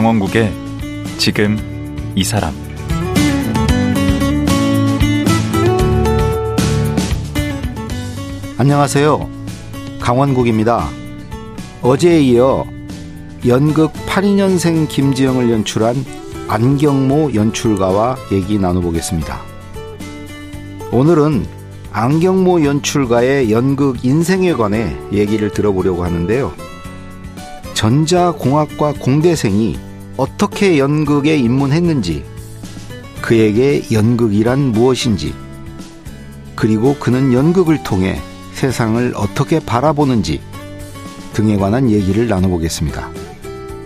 강원국의 지금 이 사람 안녕하세요. 강원국입니다. 어제에 이어 연극 82년생 김지영을 연출한 안경모 연출가와 얘기 나눠보겠습니다. 오늘은 안경모 연출가의 연극 인생에 관해 얘기를 들어보려고 하는데요. 전자공학과 공대생이 어떻게 연극에 입문했는지, 그에게 연극이란 무엇인지, 그리고 그는 연극을 통해 세상을 어떻게 바라보는지 등에 관한 얘기를 나눠보겠습니다.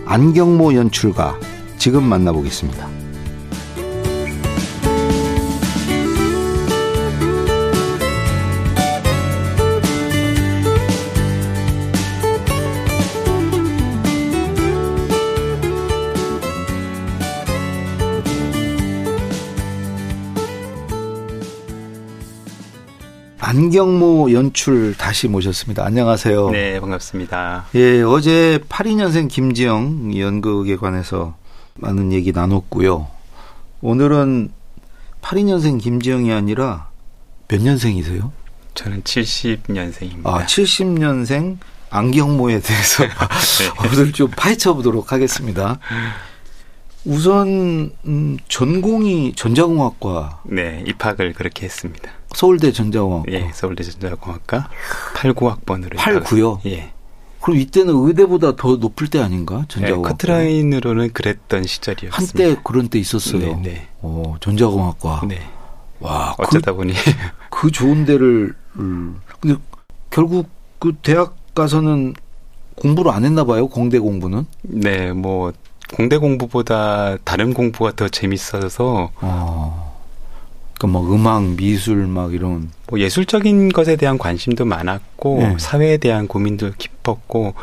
안경모 연출가, 지금 만나보겠습니다. 안경모 연출 다시 모셨습니다. 안녕하세요. 네, 반갑습니다. 예, 어제 82년생 김지영 연극에 관해서 많은 얘기 나눴고요. 오늘은 82년생 김지영이 아니라 몇 년생이세요? 저는 70년생입니다. 아, 70년생 안경모에 대해서 네. 오늘 좀 파헤쳐 보도록 하겠습니다. 우선 음, 전공이 전자공학과. 네, 입학을 그렇게 했습니다. 서울대 전자공학과. 예, 서울대 전자공학과 89학번으로. 89요? 예. 그럼 이때는 의대보다 더 높을 때 아닌가? 전자공학. 네, 커트라인으로는 그랬던 시절이었습니다. 한때 그런 때 있었어요. 네, 네. 어, 전자공학과. 네. 와, 어쩌다 그, 보니 그 좋은 데를 음. 근데 결국 그 대학 가서는 공부를 안 했나 봐요. 공대 공부는. 네, 뭐 공대 공부보다 다른 공부가 더 재밌어서 어. 그러니까 뭐 음악, 미술 막 이런 뭐 예술적인 것에 대한 관심도 많았고 네. 사회에 대한 고민도 깊었고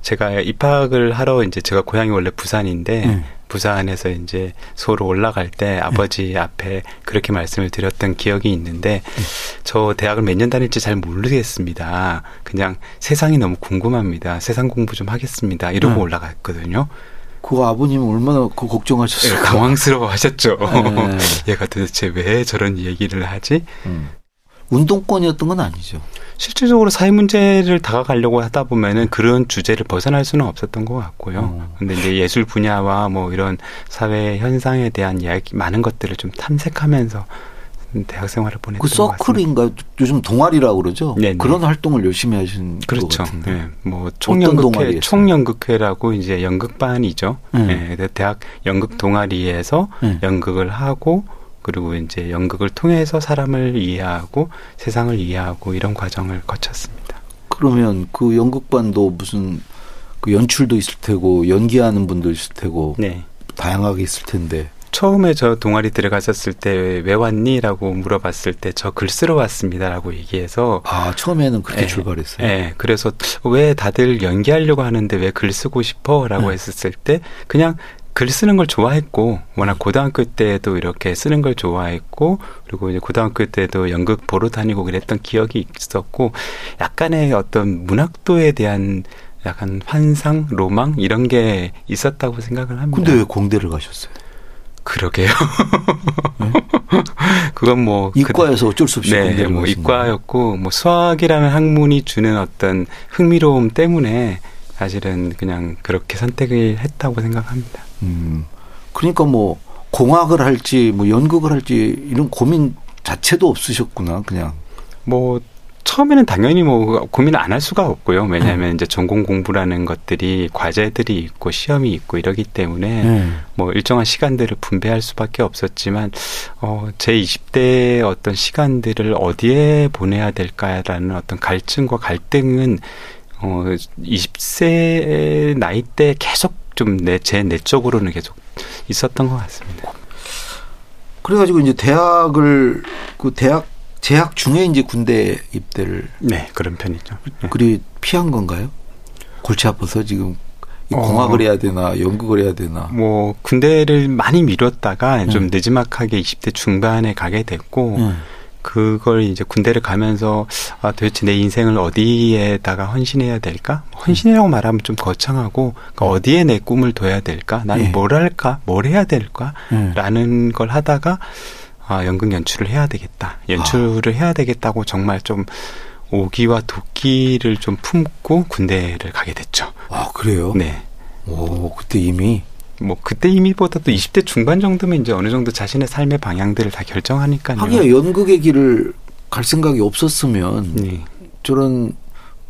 제가 입학을 하러 이제 제가 고향이 원래 부산인데 네. 부산에서 이제 서울 올라갈 때 아버지 앞에 그렇게 말씀을 드렸던 기억이 있는데 저 대학을 몇 년 다닐지 잘 모르겠습니다. 그냥 세상이 너무 궁금합니다. 세상 공부 좀 하겠습니다. 이러고 네. 올라갔거든요. 그 아버님은 얼마나 그 걱정하셨어요. 예, 당황스러워 하셨죠. 네. 얘가 도대체 왜 저런 얘기를 하지? 음. 운동권이었던 건 아니죠. 실질적으로 사회 문제를 다가가려고 하다 보면은 그런 주제를 벗어날 수는 없었던 것 같고요. 어. 근데 이제 예술 분야와 뭐 이런 사회 현상에 대한 이야기 많은 것들을 좀 탐색하면서 대학 생활을 보냈던 그. 서클인가 요즘 동아리라고 그러죠. 네네. 그런 활동을 열심히 하신 것 그렇죠. 같은데. 네. 뭐 총연극회? 총연극회라고 이제 연극반이죠. 네. 네. 대학 연극 동아리에서 네. 연극을 하고 그리고 이제 연극을 통해서 사람을 이해하고 세상을 이해하고 이런 과정을 거쳤습니다. 그러면 그 연극반도 무슨 그 연출도 있을 테고 연기하는 분도 있을 테고 네. 다양하게 있을 텐데 처음에 저 동아리 들어갔었을 때 왜 왔니?라고 물어봤을 때 저 글 쓰러 왔습니다라고 얘기해서 아 처음에는 그렇게 네. 출발했어요. 예, 그래서 왜 다들 연기하려고 하는데 왜 글 쓰고 싶어?라고 네. 했었을 때 그냥 글 쓰는 걸 좋아했고 워낙 고등학교 때도 이렇게 쓰는 걸 좋아했고 그리고 이제 고등학교 때도 연극 보러 다니고 그랬던 기억이 있었고 약간의 어떤 문학도에 대한 약간 환상, 로망 이런 게 있었다고 생각을 합니다. 근데 왜 공대를 가셨어요? 그러게요. 그건 뭐 이과에서 어쩔 수 없이 네, 뭐 이과였고 뭐 수학이라는 학문이 주는 어떤 흥미로움 때문에 사실은 그냥 그렇게 선택을 했다고 생각합니다. 음, 그러니까 뭐 공학을 할지 뭐 연극을 할지 이런 고민 자체도 없으셨구나 그냥. 뭐 처음에는 당연히 뭐 고민을 안 할 수가 없고요. 음. 왜냐하면 이제 전공 공부라는 것들이 과제들이 있고 시험이 있고 이러기 때문에 네. 뭐 일정한 시간들을 분배할 수밖에 없었지만 어, 제 20대의 어떤 시간들을 어디에 보내야 될까라는 어떤 갈증과 갈등은 어, 20세 나이 때 계속 좀 내 제 내적으로는 계속 있었던 것 같습니다. 그래가지고 이제 대학을 그 대학 재학 중에 이제 군대 입대를 네, 그런 편이죠. 네. 그리 피한 건가요? 골치 아파서 지금 이 어. 공학을 해야 되나 연극을 해야 되나. 뭐 군대를 많이 미뤘다가 좀 음. 늦지막하게 20대 중반에 가게 됐고 음. 그걸 이제 군대를 가면서 아 도대체 내 인생을 어디에다가 헌신해야 될까? 헌신이라고 말하면 좀 거창하고 그러니까 어디에 내 꿈을 둬야 될까? 나는 예. 뭘 할까? 뭘 해야 될까? 예. 라는 걸 하다가 아 연극 연출을 해야 되겠다. 연출을 해야 되겠다고 정말 좀 오기와 도끼를 좀 품고 군대를 가게 됐죠. 아 그래요? 네. 오 그때 이미 뭐 그때 이미보다도 20대 중반 정도면 이제 어느 정도 자신의 삶의 방향들을 다 결정하니까요. 하기야 연극의 길을 갈 생각이 없었으면 네. 저런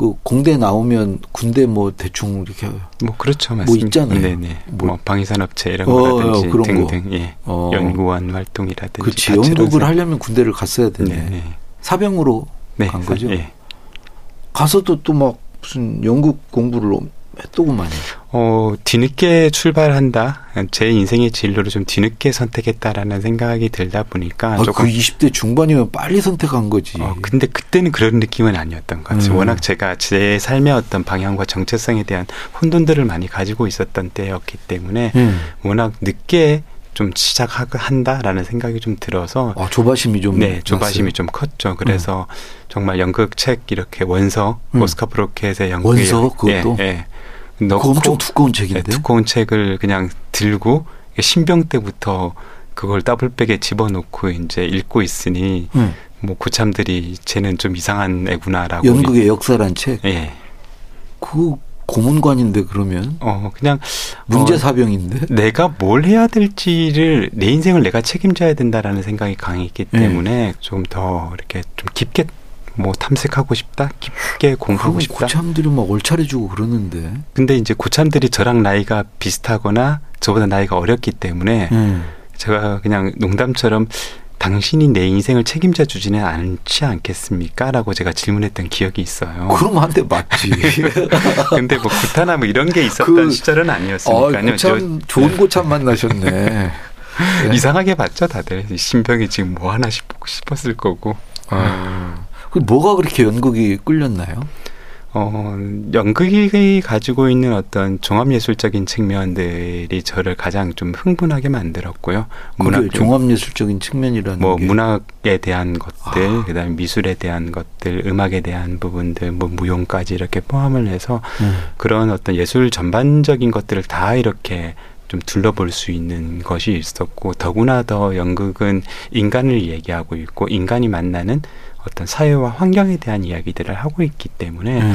그 공대 나오면 군대 뭐 대충 이렇게 뭐 그렇죠, 맞습니다. 있잖아요. 네네. 뭐- 뭐, 방위산업체 이런 어, 거라든지 어, 그런 등등, 거. 예. 어. 연구원 활동이라든지. 그렇지 연극을 생- 하려면 군대를 갔어야 되네. 네, 네. 사병으로 네, 간 거죠? 예. 가서도 또 막 무슨 연극 공부를 했더구만요. 어, 뒤늦게 출발한다. 제 인생의 진로를 좀 뒤늦게 선택했다라는 생각이 들다 보니까 아, 조금 그 20대 중반이면 빨리 선택한 거지. 어, 근데 그때는 그런 느낌은 아니었던 것 같아요. 음. 워낙 제가 제 삶의 어떤 방향과 정체성에 대한 혼돈들을 많이 가지고 있었던 때였기 때문에 예. 워낙 늦게 좀 시작한다라는 생각이 좀 들어서 아, 조바심이 좀 네, 조바심이 났어요. 좀 컸죠. 그래서 정말 연극 책 이렇게 원서 음. 오스카 브로켓의 연극 원서? 그것도? 예, 예. 넣고 엄청 두꺼운 네, 책인데. 두꺼운 책을 그냥 들고 신병 때부터 그걸 더블백에 집어넣고 이제 읽고 있으니 예. 뭐 고참들이 쟤는 좀 이상한 애구나라고 연극의 역사란 책. 예. 그 고문관인데 그러면 어 그냥 문제 어, 사병인데. 내가 뭘 해야 될지를 내 인생을 내가 책임져야 된다라는 생각이 강했기 예. 때문에 좀더 이렇게 좀 깊게 뭐 탐색하고 싶다, 깊게 공부하고 싶다. 고참들이 막 얼차려주고 그러는데. 근데 이제 고참들이 저랑 나이가 비슷하거나 저보다 나이가 어렸기 때문에 예. 제가 그냥 농담처럼 당신이 내 인생을 책임져 주지는 않지 않겠습니까?라고 제가 질문했던 기억이 있어요. 그럼 한대 맞지. 근데 뭐 구타나 뭐 이런 게 있었던 그- 시절은 아, 아니었으니까요. 고참 저- 좋은 고참 만나셨네. 네. 이상하게 봤죠 다들 신병이 지금 뭐 하나 싶, 싶었을 거고 아, 그 뭐가 그렇게 연극이 끌렸나요? 어 연극이 가지고 있는 어떤 종합예술적인 측면들이 저를 가장 좀 흥분하게 만들었고요 그게 종합예술적인 측면이라는 뭐 게 문학에 대한 것들 아. 그다음에 미술에 대한 것들 음악에 대한 부분들 뭐 무용까지 이렇게 포함을 해서 음. 그런 어떤 예술 전반적인 것들을 다 이렇게 좀 둘러볼 수 있는 것이 있었고 더구나 더 연극은 인간을 얘기하고 있고 인간이 만나는 어떤 사회와 환경에 대한 이야기들을 하고 있기 때문에 음.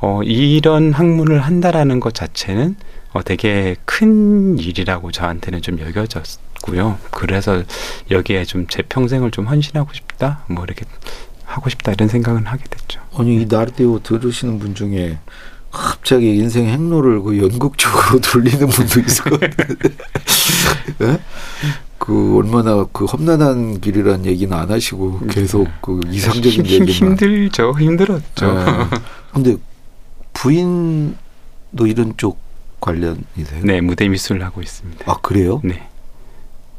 어, 이런 학문을 한다라는 것 자체는 어, 되게 큰 일이라고 저한테는 좀 여겨졌고요. 그래서 여기에 좀 제 평생을 좀 헌신하고 싶다, 뭐 이렇게 하고 싶다 이런 생각은 하게 됐죠. 아니 이 나르디오 들으시는 분 중에 갑자기 인생 행로를 그 연극 쪽으로 돌리는 분도 있을 것 같은데. 예? 그 얼마나 그 험난한 길이란 얘기는 안 하시고 계속 그 이상적인 힘, 얘기만. 힘들죠, 힘들었죠. 예. 근데 부인도 이런 쪽 관련이세요? 네, 무대 미술을 하고 있습니다. 아 그래요? 네,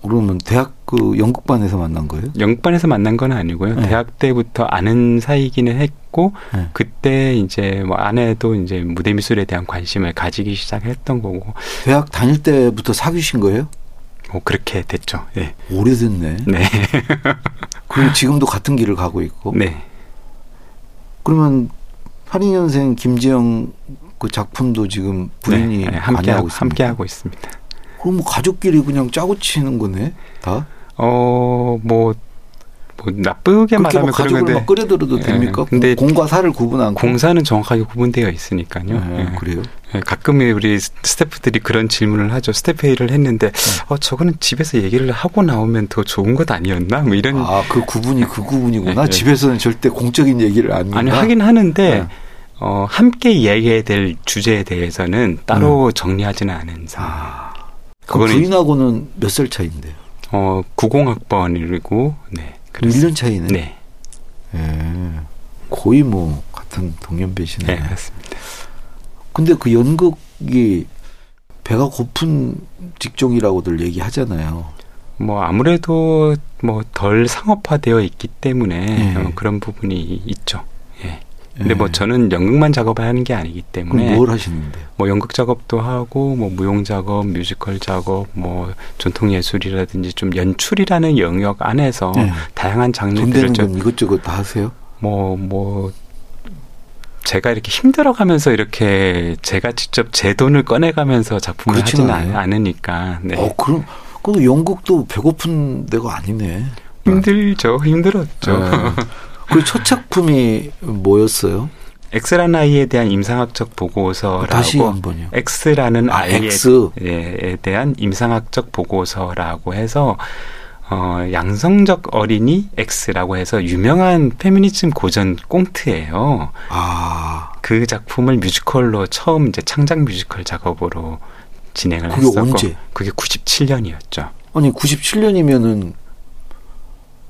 그러면 대학 그 연극반에서 만난 거예요? 영국반에서 만난 건 아니고요. 네. 대학 때부터 아는 사이기는 했고 네. 그때 이제 뭐 아내도 이제 무대 미술에 대한 관심을 가지기 시작했던 거고 대학 다닐 때부터 사귀신 거예요? 뭐 그렇게 됐죠. 네, 오래됐네. 네, 그리고 지금도 같은 길을 가고 있고. 네. 그러면 82년생 김지영 그 작품도 지금 부인이 네, 네, 관여하고 함께 하고, 있습니다. 함께 하고 있습니다. 그럼 뭐 가족끼리 그냥 짜고 치는 거네 다. 어, 뭐, 뭐 나쁘게 말하면 뭐 가족을 막 끌어들여도 예, 됩니까? 근데 공과 사를 구분 않고. 공사는 정확하게 구분되어 있으니까요. 예, 예. 그래요. 예, 가끔 우리 스태프들이 그런 질문을 하죠. 스태프 회의를 했는데, 네. 어, 저거는 집에서 얘기를 하고 나오면 더 좋은 것 아니었나? 뭐 이런. 아그 구분이 그 구분이구나. 예, 예. 집에서는 절대 공적인 얘기를 안. 아니, 하긴 하는데, 네. 어, 함께 이야기해야 될 주제에 대해서는 따로 정리하지는 않은 상. 음. 아, 그 그거는, 부인하고는 몇 살 차인데요? 어, 90학번이고, 네. 그렇습니다. 1년 차이네. 네. 예. 거의 뭐 같은 동년배시네. 네, 맞습니다. 근데 그 연극이 배가 고픈 직종이라고들 얘기하잖아요. 뭐 아무래도 뭐 덜 상업화되어 있기 때문에 예. 어, 그런 부분이 있죠. 예. 근데 뭐 예. 저는 연극만 작업을 하는 게 아니기 때문에 뭘 하시는데? 뭐 연극 작업도 하고 뭐 무용 작업, 뮤지컬 작업, 뭐 전통 예술이라든지 좀 연출이라는 영역 안에서 네. 다양한 돈 장르들을 좀건 이것저것 다 하세요? 뭐, 뭐, 제가 이렇게 힘들어가면서 이렇게 제가 직접 제 돈을 꺼내가면서 작품을 하지는 않아요. 않- 않으니까, 네. 어, 그럼, 그 영국도 배고픈 데가 아니네. 힘들죠. 힘들었죠. 예. 그첫 작품이 뭐였어요? X라는 아이에 대한 임상학적 보고서라고. 다시 한번요. X라는 아, 아이에 X. 에 대한 임상학적 보고서라고 해서 어, 양성적 어린이 X라고 해서 유명한 페미니즘 고전 꽁트예요. 아, 그 작품을 뮤지컬로 처음 이제 창작 뮤지컬 작업으로 진행을 그게 했었고 언제? 그게 97년이었죠. 아니 97년이면은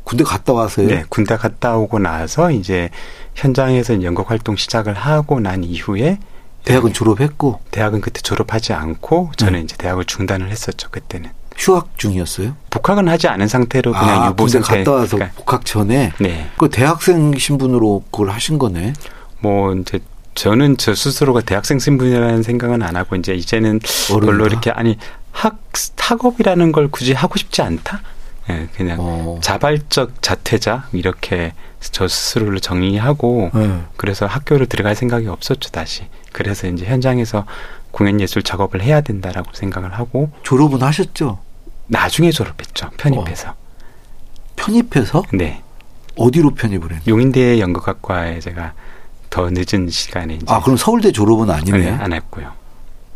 군대 갔다 와서요. 네, 군대 갔다 오고 나서 이제 현장에서 연극 활동 시작을 하고 난 이후에 대학은 졸업했고 대학은 그때 졸업하지 않고 저는 네. 이제 대학을 중단을 했었죠 그때는 휴학 중이었어요. 복학은 하지 않은 상태로 그냥 아, 유보 군대 상태. 갔다 와서 그러니까 복학 전에 네, 그 대학생 신분으로 그걸 하신 거네. 뭐 이제 저는 저 스스로가 대학생 신분이라는 생각은 안 하고 이제 이제는 별로 어른이다. 이렇게 아니 학 학업이라는 걸 굳이 하고 싶지 않다. 예, 그냥 어. 자발적 자퇴자 이렇게 저 스스로를 정의하고 네. 그래서 학교를 들어갈 생각이 없었죠 다시. 그래서 이제 현장에서 공연 예술 작업을 해야 된다라고 생각을 하고 졸업은 하셨죠? 나중에 졸업했죠 편입해서. 편입해서 네, 어디로 편입을 했나요? 용인대 연극학과에 제가 더 늦은 시간에 이제 아, 그럼 서울대 졸업은 아니네. 네, 안 했고요.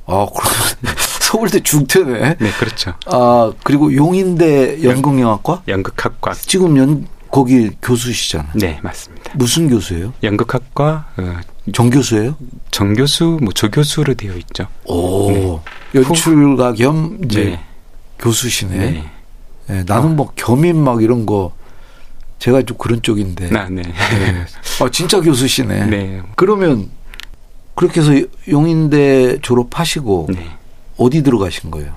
아, 그럼 서울대 중퇴네. 네, 그렇죠. 아, 그리고 용인대 연극영화과? 연극학과. 지금 연 거기 교수시잖아요. 네, 맞습니다. 무슨 교수예요? 연극학과 어, 정교수예요? 정교수, 뭐 조교수로 되어 있죠. 오. 연출가 겸 이제 네, 교수시네. 네, 네, 나는 뭐 겸임 막 이런 거 제가 좀 그런 쪽인데. 나, 네, 네. 아, 진짜 교수시네. 네, 그러면 그렇게 해서 용인대 졸업하시고 네. 어디 들어가신 거예요?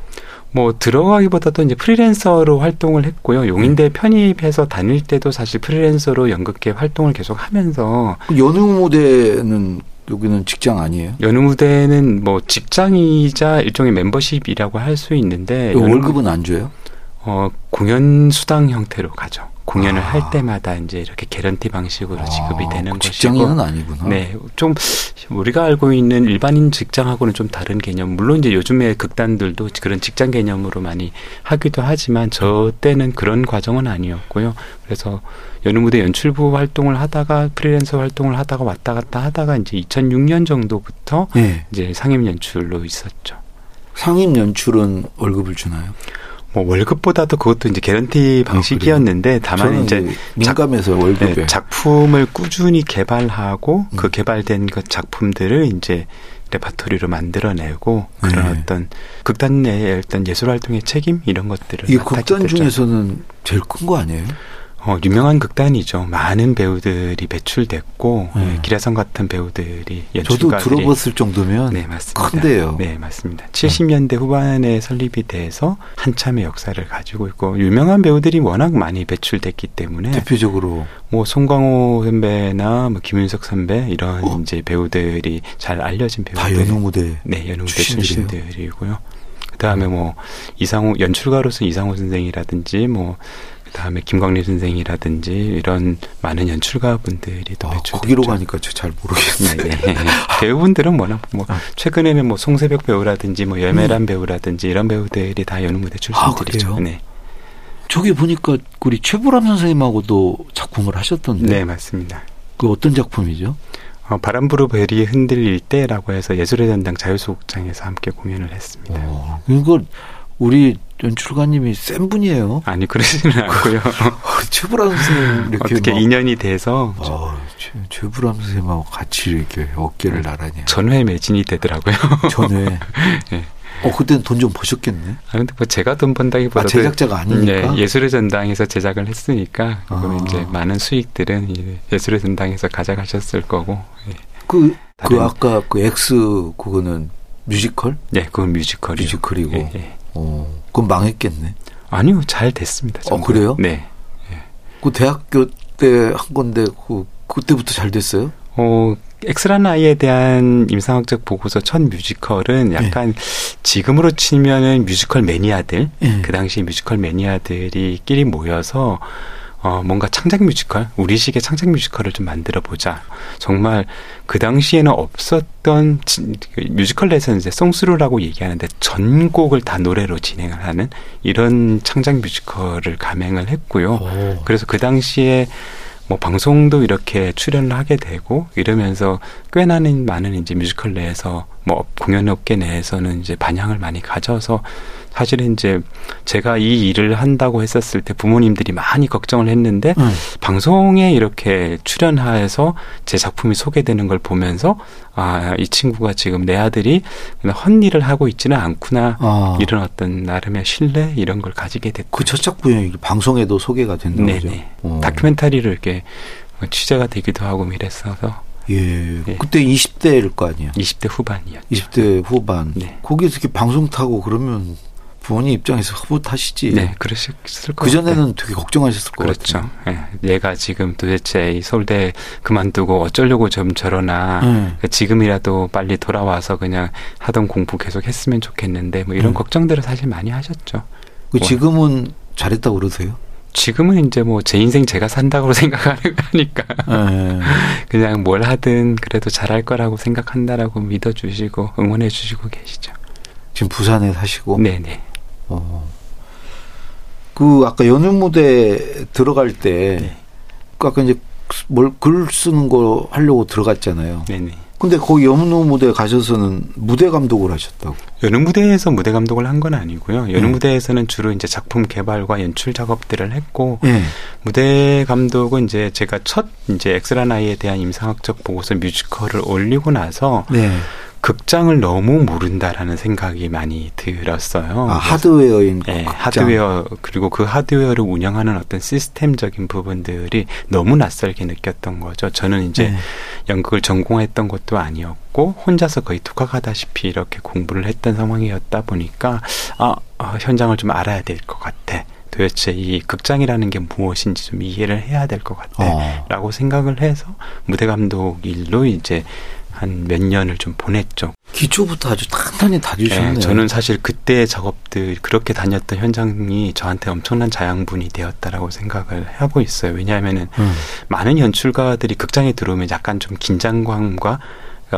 뭐 들어가기보다도 이제 프리랜서로 활동을 했고요. 용인대 편입해서 다닐 때도 사실 프리랜서로 연극계 활동을 계속 하면서 그 연휴 무대는 여기는 직장 아니에요? 연우 무대는 뭐 직장이자 일종의 멤버십이라고 할 수 있는데 연우 월급은 안 줘요? 어, 공연 수당 형태로 가죠. 공연을 아. 할 때마다 이제 이렇게 개런티 방식으로 지급이 아, 되는 그 것이고 직장인은 아니구나. 네, 좀 우리가 알고 있는 일반인 직장하고는 좀 다른 개념. 물론 이제 요즘에 극단들도 그런 직장 개념으로 많이 하기도 하지만 저 때는 그런 과정은 아니었고요. 그래서 연우 무대 연출부 활동을 하다가 프리랜서 활동을 하다가 왔다 갔다 하다가 이제 2006년 정도부터 네. 이제 상임 연출로 있었죠. 상임 연출은 월급을 주나요? 뭐 월급보다도 그것도 이제 개런티 방식이었는데 다만 아, 저는 이제 민감해서 월급에 네, 작품을 꾸준히 개발하고 음. 그 개발된 그 작품들을 이제 레파토리로 만들어내고 그런 네. 어떤 극단 내의 어떤 예술 활동의 책임 이런 것들을 이 극단 됐죠. 중에서는 제일 큰 거 아니에요? 어, 유명한 극단이죠. 많은 배우들이 배출됐고 네. 예, 기라성 같은 배우들이 저도 연출가들이 들어봤을 정도면 네 맞습니다. 큰데요. 네 맞습니다. 70년대 후반에 설립이 돼서 한참의 역사를 가지고 있고 유명한 배우들이 워낙 많이 배출됐기 때문에 대표적으로 뭐 송광호 선배나 뭐 김윤석 선배 이런 어? 이제 배우들이 잘 알려진 다 배우들 연우 무대 네 연우대 출신이세요? 출신들이고요. 그다음에 뭐 이상호 연출가로서 이상호 선생이라든지 뭐 그다음에 김광림 선생이라든지 이런 많은 연출가 분들이 또 아. 거기로 가니까 저잘 모르겠네. 네, 네. 배우분들은 워낙 뭐 아. 최근에는 뭐 송세벽 배우라든지 뭐 여메란 배우라든지 이런 배우들이 다 연우 무대 출신들이죠. 아? 네. 저기 보니까 우리 최불암 선생님하고도 작품을 하셨던데 네, 맞습니다. 그 어떤 작품이죠? 어, 바람 부르 벨이 흔들릴 때라고 해서 예술의 전당 자유소극장에서 함께 공연을 했습니다. 어, 이거 우리 연출가님이 센 분이에요. 아니 그러지는 않고요. 최불암 선생님 이렇게 어떻게 막, 인연이 돼서 어, 최, 최불암 선생님하고 같이 이렇게 어깨를 나란히 전회 매진이 되더라고요. 전에 예. 어 그때는 돈 좀 버셨겠네. 아 근데 뭐 제가 돈 번다기보다 아 제작자가 아니니까. 네, 예술의 전당에서 제작을 했으니까 그거는 아. 이제 많은 수익들은 이 예술의 전당에서 가져가셨을 거고. 예. 그, 그 아까 그 X 그거는 뮤지컬? 네, 그건 뮤지컬이요. 뮤지컬이고. 예, 예. 어, 그건 망했겠네. 아니요, 잘 됐습니다. 어, 전부. 그래요? 네. 그 대학교 때 한 건데 그 그때부터 잘 됐어요? 어, 엑스란 아이에 대한 임상학적 보고서 첫 뮤지컬은 약간 지금으로 치면은 뮤지컬 매니아들, 예. 그 당시 뮤지컬 매니아들이 끼리 모여서 어, 뭔가 창작 뮤지컬, 우리식의 창작 뮤지컬을 좀 만들어 보자. 정말 그 당시에는 없었던 진- 그 뮤지컬 내에서는 이제 song-through라고 얘기하는데 전곡을 다 노래로 진행을 하는 이런 창작 뮤지컬을 감행을 했고요. 오. 그래서 그 당시에 뭐 방송도 이렇게 출연을 하게 되고 이러면서 꽤나 많은 이제 뮤지컬 내에서 뭐 공연 업계 내에서는 이제 반향을 많이 가져서 사실은 이제 제가 이 일을 한다고 했었을 때 부모님들이 많이 걱정을 했는데 응. 방송에 이렇게 출연해서 제 작품이 소개되는 걸 보면서 아, 이 친구가 지금 내 아들이 헛일을 하고 있지는 않구나. 아. 이런 어떤 나름의 신뢰 이런 걸 가지게 됐고. 그첫 작품이 방송에도 소개가 된다고 네네. 그죠? 어. 다큐멘터리로 이렇게 취재가 되기도 하고 이랬어서 예. 예. 그때 20대일 거 아니야. 20대 후반이었죠. 20대 후반. 네. 거기서 이렇게 방송 타고 그러면 부모님 입장에서 흐뭇하시지. 네, 그러셨을 것 그. 전에는 되게 걱정하셨을 것 그렇죠. 같아요. 예. 얘가 지금 도대체 이 서울대 그만두고 어쩌려고 좀 저러나 네. 그 지금이라도 빨리 돌아와서 그냥 하던 공부 계속 했으면 좋겠는데 뭐 이런 음. 걱정들을 사실 많이 하셨죠. 그 지금은 잘했다고 그러세요? 지금은 이제 뭐 제 인생 제가 산다고 생각하는 거니까 예. 그냥 뭘 하든 그래도 잘할 거라고 생각한다라고 믿어주시고 응원해 주시고 계시죠. 지금 부산에 사시고. 네네. 어. 그 아까 연휴 무대 들어갈 때, 네. 그 아까 이제 뭘 글 쓰는 거 하려고 들어갔잖아요. 네네. 근데 거기 연휴 무대 가셔서는 무대 감독을 하셨다고. 여느 무대에서 무대 감독을 한 건 아니고요. 여느 네. 무대에서는 주로 이제 작품 개발과 연출 작업들을 했고 예. 무대 감독은 이제 제가 첫 이제 엑스라나이에 대한 임상학적 보고서 뮤지컬을 올리고 나서 네. 극장을 너무 모른다라는 생각이 많이 들었어요. 아, 하드웨어인 네, 극장. 하드웨어 그리고 그 하드웨어를 운영하는 어떤 시스템적인 부분들이 너무 낯설게 느꼈던 거죠. 저는 이제 네. 연극을 전공했던 것도 아니었고 혼자서 거의 독학하다시피 이렇게 공부를 했던 상황이었다 보니까 아, 아, 현장을 좀 알아야 될 것 같아. 도대체 이 극장이라는 게 무엇인지 좀 이해를 해야 될 것 같아. 어. 라고 생각을 해서 무대 감독 일로 이제 한 몇 년을 좀 보냈죠. 기초부터 아주 탄탄히 다지셨네요. 예, 저는 사실 그때 작업들 그렇게 다녔던 현장이 저한테 엄청난 자양분이 되었다라고 생각을 하고 있어요. 왜냐하면은 음. 많은 연출가들이 극장에 들어오면 약간 좀 긴장감과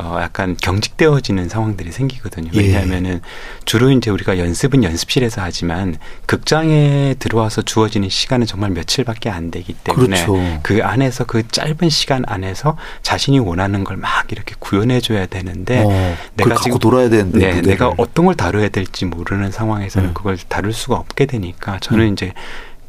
어, 약간 경직되어지는 상황들이 생기거든요. 예. 왜냐하면은 주로 이제 우리가 연습은 연습실에서 하지만 극장에 들어와서 주어지는 시간은 정말 며칠밖에 안 되기 때문에 그렇죠. 그 안에서 그 짧은 시간 안에서 자신이 원하는 걸 막 이렇게 구현해 줘야 되는데 어, 내가 지금- 돌아야 되는데. 네. 내가 어떤 걸 다뤄야 될지 모르는 상황에서는 음. 그걸 다룰 수가 없게 되니까 저는 음. 이제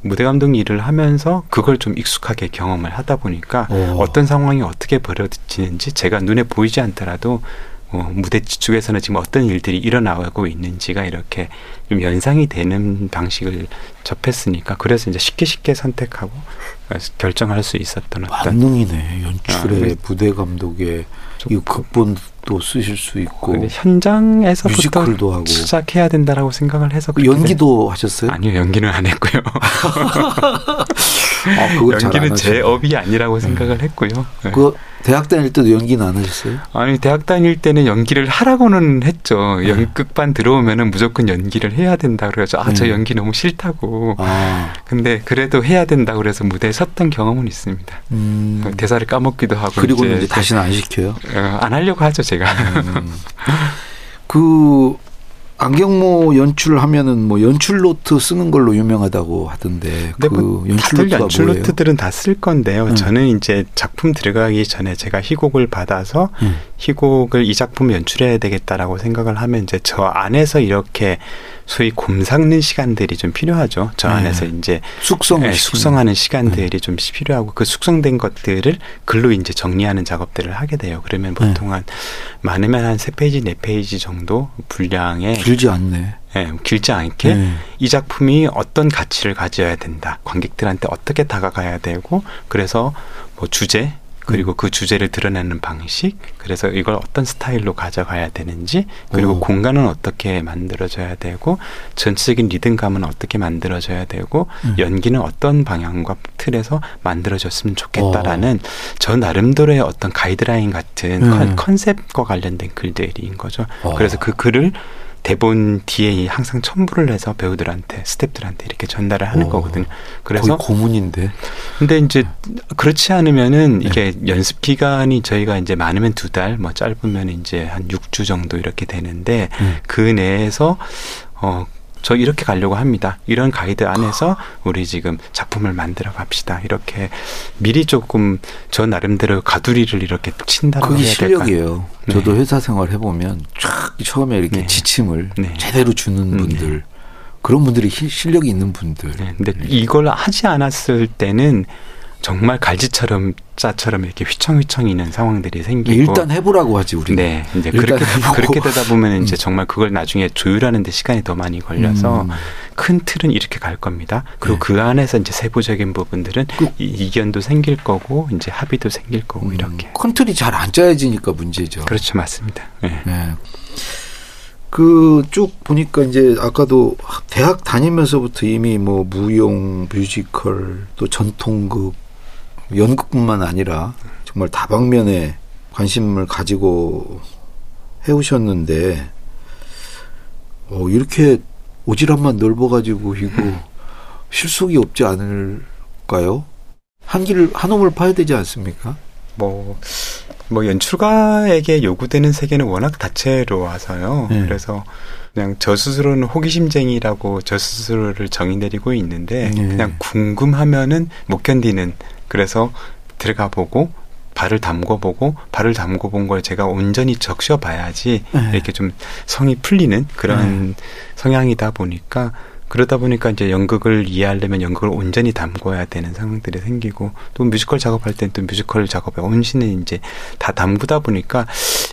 무대 감독 일을 하면서 그걸 좀 익숙하게 경험을 하다 보니까 어. 어떤 상황이 어떻게 벌어지는지 제가 눈에 보이지 않더라도 어, 무대 쪽에서는 지금 어떤 일들이 일어나고 있는지가 이렇게 좀 연상이 되는 방식을 접했으니까 그래서 이제 쉽게 쉽게 선택하고 어, 결정할 수 있었던 어떤 만능이네. 연출에 아, 네. 무대 감독에 이 극본 도 쓰실 수 있고 근데 현장에서부터 뮤지컬도 하고 시작해야 된다라고 생각을 해서 그 연기도 하셨어요? 아니요, 연기는 안 했고요. 아, 그거 잘안 연기는 제. 업이 아니라고 생각을 했고요. 네. 그 대학 다닐 때도 연기는 안 하셨어요? 아니 대학 다닐 때는 연기를 하라고는 했죠. 네. 연극반 들어오면은 무조건 연기를 해야 된다 그래서 아저 네. 연기 너무 싫다고. 아, 근데 그래도 해야 된다 그래서 무대에 섰던 경험은 있습니다. 음. 대사를 까먹기도 하고 그리고는 이제 다시는 안 시켜요. 어, 안 하려고 하죠 제가. 음. 그 안경모 연출을 하면은 뭐 연출 노트 쓰는 걸로 유명하다고 하던데 근데 그 뭐 연출 다들 연출? 노트들은 다 쓸 건데요. 음. 저는 이제 작품 들어가기 전에 제가 희곡을 받아서 음. 희곡을 이 작품 연출해야 되겠다라고 생각을 하면 이제 저 안에서 이렇게 소위 곰 삭는 시간들이 좀 필요하죠. 저 네. 안에서 이제 숙성을 예, 시키는. 숙성하는 시간들이 좀 필요하고 그 숙성된 것들을 글로 이제 정리하는 작업들을 하게 돼요. 그러면 네. 보통 한 많으면 한 세 페이지 네 페이지 정도 분량의 길지 않네. 예, 길지 않게 네. 이 작품이 어떤 가치를 가져야 된다. 관객들한테 어떻게 다가가야 되고 그래서 뭐 주제 그리고 그 주제를 드러내는 방식, 그래서 이걸 어떤 스타일로 가져가야 되는지, 그리고 오. 공간은 어떻게 만들어져야 되고, 전체적인 리듬감은 어떻게 만들어져야 되고, 음. 연기는 어떤 방향과 틀에서 만들어졌으면 좋겠다라는 저 나름대로의 어떤 가이드라인 같은 음. 컨- 컨셉과 관련된 글들인 거죠. 어. 그래서 그 글을 대본 뒤에 항상 첨부를 해서 배우들한테 스탭들한테 이렇게 전달을 하는 오. 거거든요. 거의 그래서 고문인데. 근데 이제 그렇지 않으면은 네. 이게 연습 기간이 저희가 이제 많으면 두 달, 뭐 짧으면 이제 한 6주 정도 이렇게 되는데 음. 그 내에서 어, 저 이렇게 가려고 합니다. 이런 가이드 안에서 우리 지금 작품을 만들어 갑시다. 이렇게 미리 조금 저 나름대로 가두리를 이렇게 친다고 그게? 실력이에요. 네. 저도 회사 생활 해보면 쫙 처음에 이렇게 네. 지침을 네. 제대로 주는 음, 분들 그런 분들이 히- 실력이 있는 분들. 네, 근데 이걸 하지 않았을 때는 정말 갈지처럼 짜처럼 이렇게 휘청휘청이는 상황들이 생기고 일단 해보라고 하지 우리. 네, 이제 그렇게 해보고. 그렇게 되다 보면 이제 음. 정말 그걸 나중에 조율하는데 시간이 더 많이 걸려서 음. 큰 틀은 이렇게 갈 겁니다. 그리고 네. 그 안에서 이제 세부적인 부분들은 그- 이, 이견도 생길 거고 이제 합의도 생길 거고 음, 이렇게 컨트롤이 잘 안 짜여지니까 문제죠. 그렇죠, 맞습니다. 네. 네. 그쭉 보니까 이제 아까도 대학 다니면서부터 이미 뭐 무용, 뮤지컬, 또 전통극, 연극뿐만 아니라 정말 다방면에 관심을 가지고 해오셨는데 어, 이렇게 오지랖만 넓어가지고 이거 실속이 없지 않을까요? 한 길을 한 홈을 파야 되지 않습니까? 뭐, 뭐 연출가에게 요구되는 세계는 워낙 다채로워서요. 네. 그래서 그냥 저 스스로는 호기심쟁이라고 저 스스로를 정의 내리고 있는데 네. 그냥 궁금하면은 못 견디는 그래서 들어가 보고 발을 담궈 보고 발을 담궈 본 걸 제가 온전히 적셔 봐야지 네. 이렇게 좀 성이 풀리는 그런 성향이다 보니까 그러다 보니까 이제 연극을 이해하려면 연극을 온전히 담궈야 되는 상황들이 생기고 또 뮤지컬 작업할 땐 또 뮤지컬 작업에 온신을 이제 다 담그다 보니까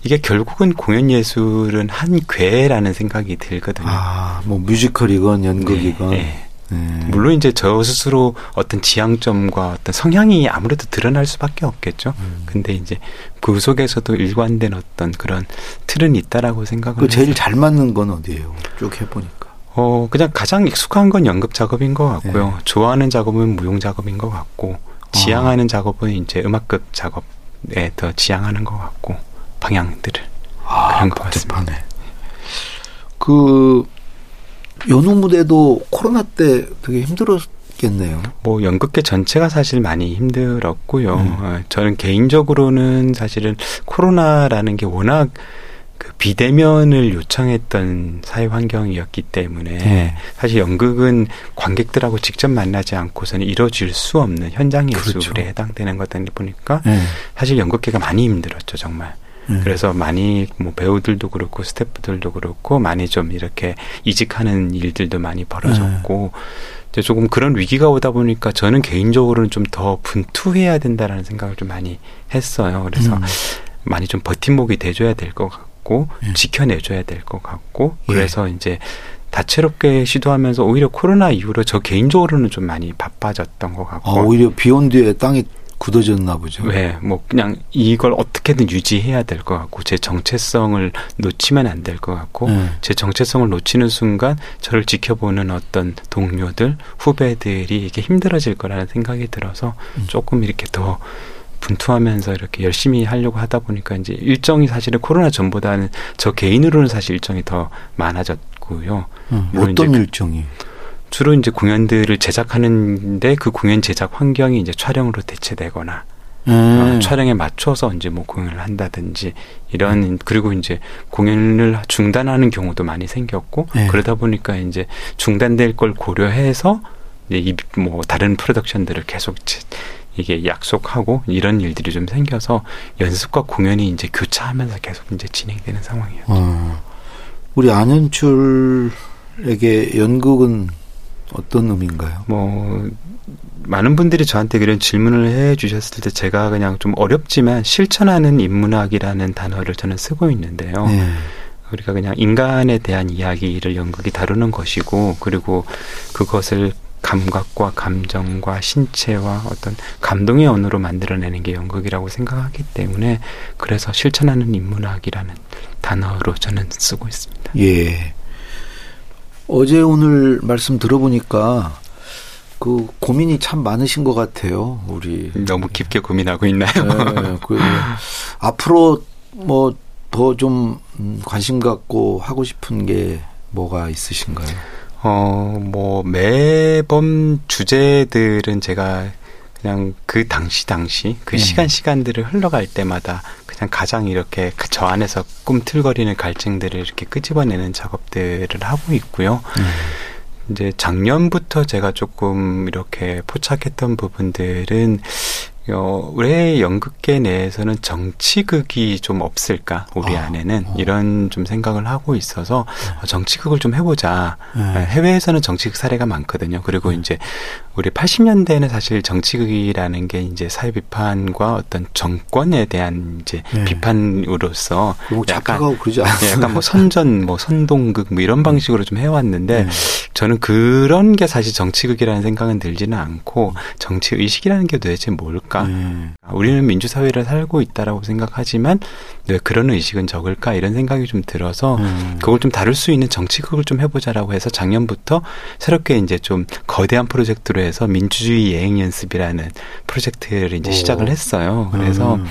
이게 결국은 공연 예술은 한 궤라는 생각이 들거든요. 아, 뭐 뮤지컬이건 연극이건. 네, 네. 네. 물론 이제 저 스스로 어떤 지향점과 어떤 성향이 아무래도 드러날 수밖에 없겠죠. 음. 근데 이제 그 속에서도 일관된 어떤 그런 틀은 있다라고 생각을 그 제일 해서 잘 맞는 건 어디예요? 쭉 해보니까. 어 그냥 가장 익숙한 건 연극 작업인 것 같고요. 네. 좋아하는 작업은 무용 작업인 것 같고 지향하는 작업은 이제 음악극 작업에 더 지향하는 것 같고 방향들을 아, 그런 것 같습니다. 그 연우 무대도 코로나 때 되게 힘들었겠네요. 뭐 연극계 전체가 사실 많이 힘들었고요. 음. 어, 저는 개인적으로는 사실은 코로나라는 게 워낙 그 비대면을 요청했던 사회 환경이었기 때문에 네. 사실 연극은 관객들하고 직접 만나지 않고서는 이루어질 수 없는 현장 예술에 그렇죠. 해당되는 거다 보니까 네. 사실 연극계가 많이 힘들었죠 정말. 네. 그래서 많이 뭐 배우들도 그렇고 스태프들도 그렇고 많이 좀 이렇게 이직하는 일들도 많이 벌어졌고 이제 조금 그런 위기가 오다 보니까 저는 개인적으로는 좀 더 분투해야 된다라는 생각을 좀 많이 했어요. 그래서 음. 많이 좀 버팀목이 돼줘야 될 것 같고 예. 지켜내줘야 될 것 같고 예. 그래서 이제 다채롭게 시도하면서 오히려 코로나 이후로 저 개인적으로는 좀 많이 바빠졌던 것 같고 아, 오히려 비온 뒤에 땅이 굳어졌나 보죠. 네, 뭐 그냥 이걸 어떻게든 유지해야 될 것 같고 제 정체성을 놓치면 안 될 것 같고 네. 제 정체성을 놓치는 순간 저를 지켜보는 어떤 동료들, 후배들이 이게 힘들어질 거라는 생각이 들어서 음. 조금 이렇게 더 분투하면서 이렇게 열심히 하려고 하다 보니까 이제 일정이 사실은 코로나 전보다는 저 개인으로는 사실 일정이 더 많아졌고요. 음, 어떤 그 일정이? 주로 이제 공연들을 제작하는데 그 공연 제작 환경이 이제 촬영으로 대체되거나 네. 어, 촬영에 맞춰서 이제 뭐 공연을 한다든지 이런 음. 그리고 이제 공연을 중단하는 경우도 많이 생겼고 네. 그러다 보니까 이제 중단될 걸 고려해서 이제 이뭐 다른 프로덕션들을 계속 제- 이게 약속하고 이런 일들이 좀 생겨서 연습과 공연이 이제 교차하면서 계속 이제 진행되는 상황이에요. 어, 우리 안현출에게 연극은 어떤 의미인가요? 뭐 많은 분들이 저한테 그런 질문을 해 주셨을 때 제가 그냥 좀 어렵지만 실천하는 인문학이라는 단어를 저는 쓰고 있는데요. 네. 우리가 그냥 인간에 대한 이야기를 연극이 다루는 것이고 그리고 그것을 감각과 감정과 신체와 어떤 감동의 언어로 만들어내는 게 연극이라고 생각하기 때문에 그래서 실천하는 인문학이라는 단어로 저는 쓰고 있습니다. 예. 어제 오늘 말씀 들어보니까 그 고민이 참 많으신 것 같아요. 우리 너무 깊게 고민하고 있나요? 네, 그 앞으로 뭐 더 좀 관심 갖고 하고 싶은 게 뭐가 있으신가요? 어, 뭐 매번 주제들은 제가 그냥 그 당시 당시 그 음. 시간 시간들을 흘러갈 때마다 그냥 가장 이렇게 그저 안에서 꿈틀거리는 갈증들을 이렇게 끄집어내는 작업들을 하고 있고요. 음. 이제 작년부터 제가 조금 이렇게 포착했던 부분들은 어, 왜 연극계 내에서는 정치극이 좀 없을까 우리 아, 안에는 어. 이런 좀 생각을 하고 있어서 네. 정치극을 좀 해보자 네. 해외에서는 정치극 사례가 많거든요 그리고 네. 이제 우리 80년대에는 사실 정치극이라는 게 이제 사회 비판과 어떤 정권에 대한 이제 네. 비판으로서 뭐 약간 그러지 않았어요. 약간 뭐 선전 뭐 선동극 뭐 이런 방식으로 좀 해왔는데 네. 저는 그런 게 사실 정치극이라는 생각은 들지는 않고 정치 의식이라는 게 도대체 뭘까? 네. 우리는 민주 사회를 살고 있다라고 생각하지만 왜 그런 의식은 적을까 이런 생각이 좀 들어서 음. 그걸 좀 다룰 수 있는 정치극을 좀 해보자라고 해서 작년부터 새롭게 이제 좀 거대한 프로젝트로 해서 민주주의 예행 연습이라는 프로젝트를 이제 오. 시작을 했어요. 그래서 음.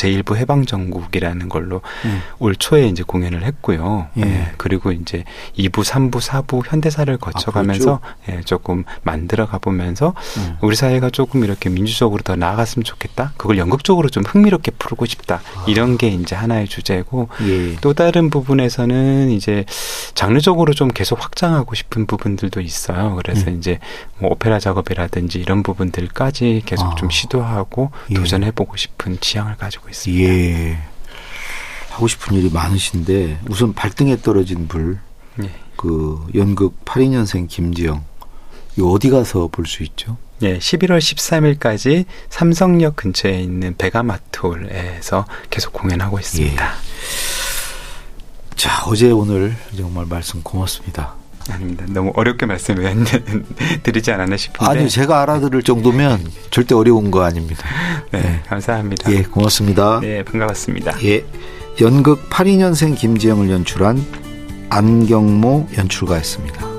제1부 해방전국이라는 걸로 음. 올 초에 이제 공연을 했고요. 예. 예. 그리고 이제 2부, 3부, 4부 현대사를 거쳐가면서 아, 예, 조금 만들어 가보면서 음. 우리 사회가 조금 이렇게 민주적으로 더 나아갔으면 좋겠다. 그걸 연극적으로 좀 흥미롭게 풀고 싶다. 아. 이런 게 이제 하나의 주제고 예. 또 다른 부분에서는 이제 장르적으로 좀 계속 확장하고 싶은 부분들도 있어요. 그래서 음. 이제 뭐 오페라 작업이라든지 이런 부분들까지 계속 아. 좀 시도하고 예. 도전해보고 싶은 지향을 가지고 있습니다. 예. 하고 싶은 일이 많으신데 우선 발등에 떨어진 불. 예. 그 연극 82년생 김지영. 이 어디 가서 볼 수 있죠? 예, 11월 13일까지 삼성역 근처에 있는 베가마톨에서 계속 공연하고 있습니다. 예. 자, 어제 오늘 정말 말씀 고맙습니다. 아닙니다. 너무 어렵게 말씀을 드리지 않았나 싶은데. 아니, 제가 알아들을 정도면 절대 어려운 거 아닙니다. 네, 네. 감사합니다. 예, 고맙습니다. 네, 반갑습니다. 예. 연극 82년생 김지영을 연출한 안경모 연출가였습니다.